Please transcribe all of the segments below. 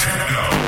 techno.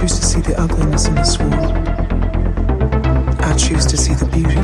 choose to see the ugliness in this world. I choose to see the beauty.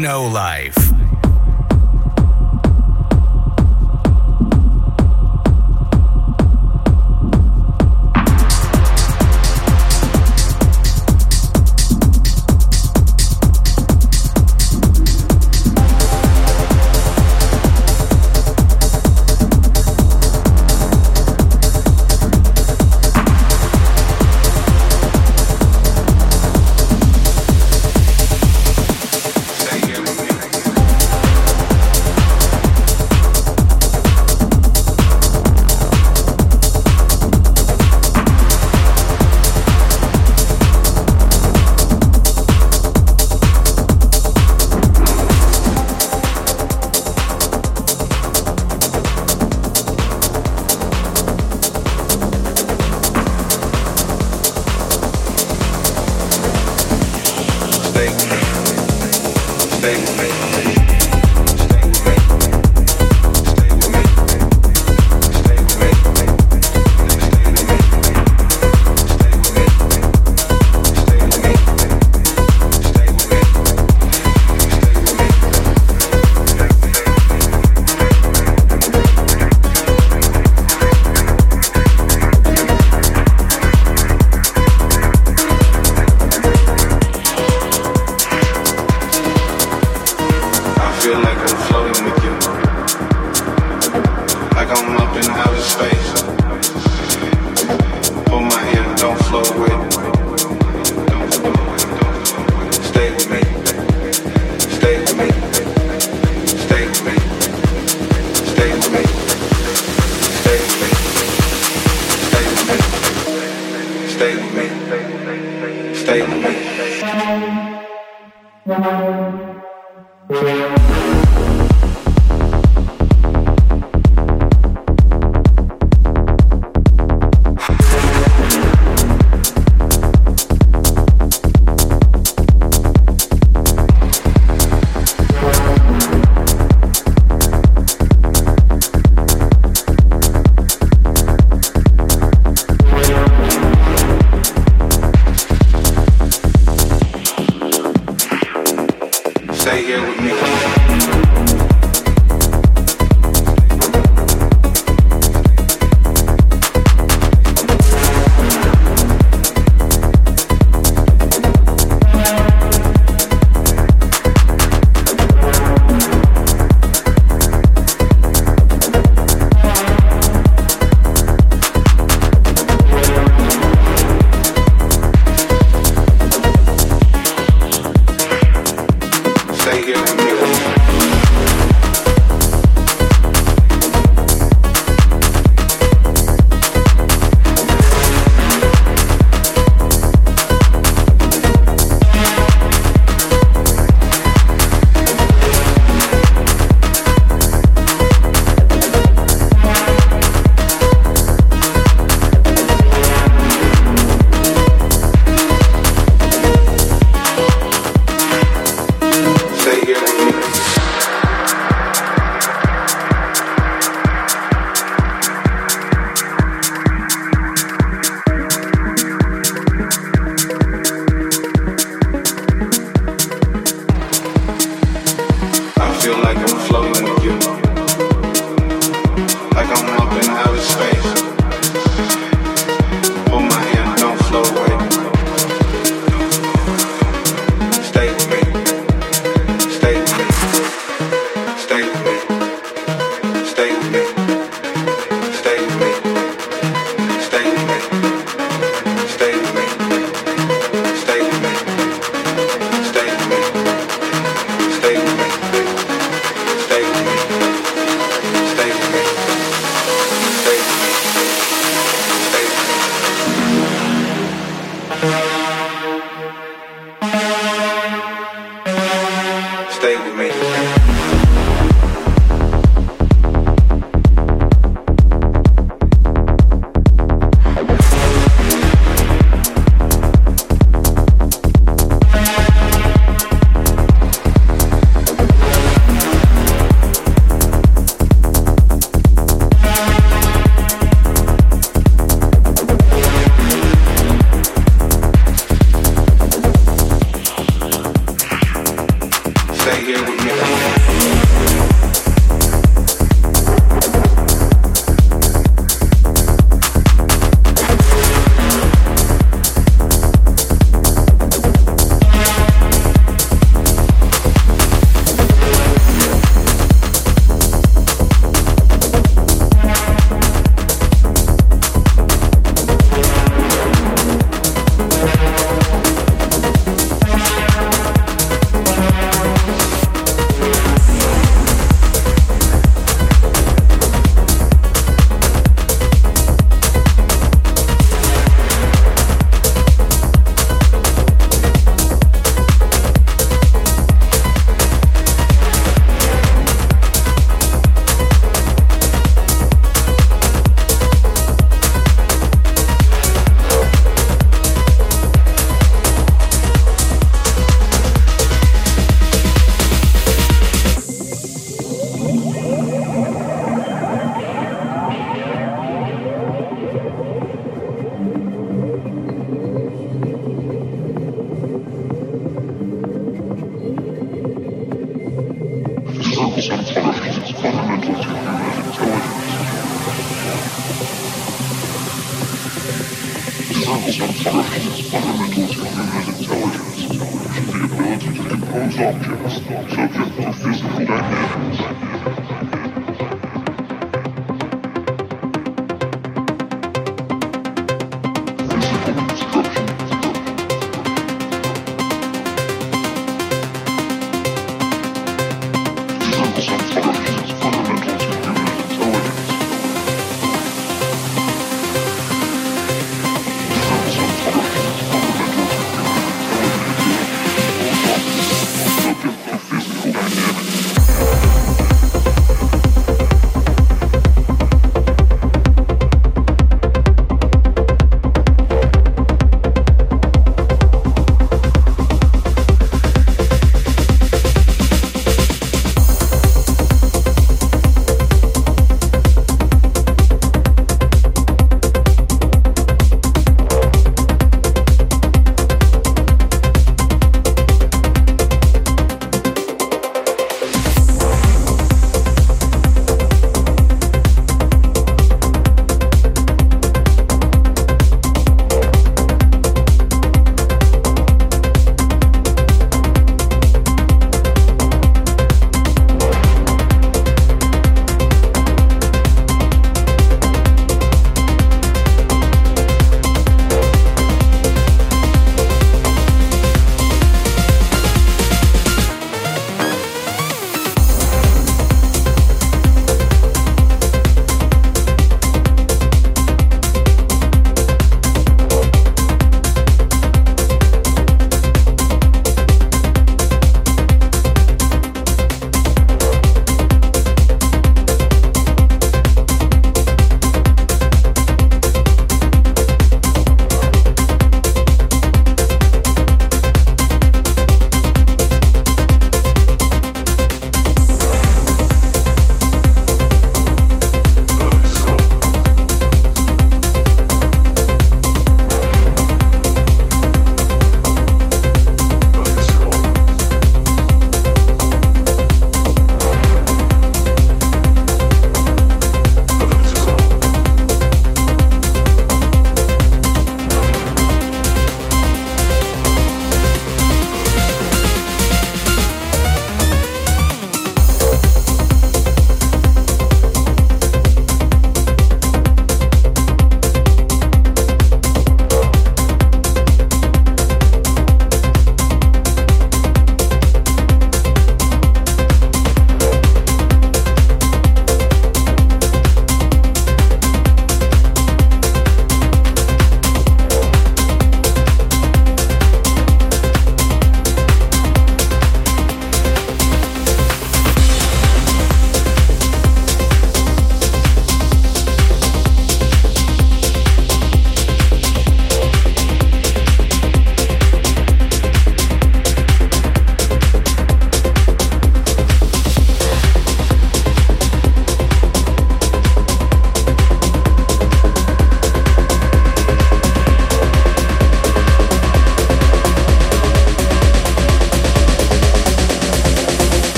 Techno life.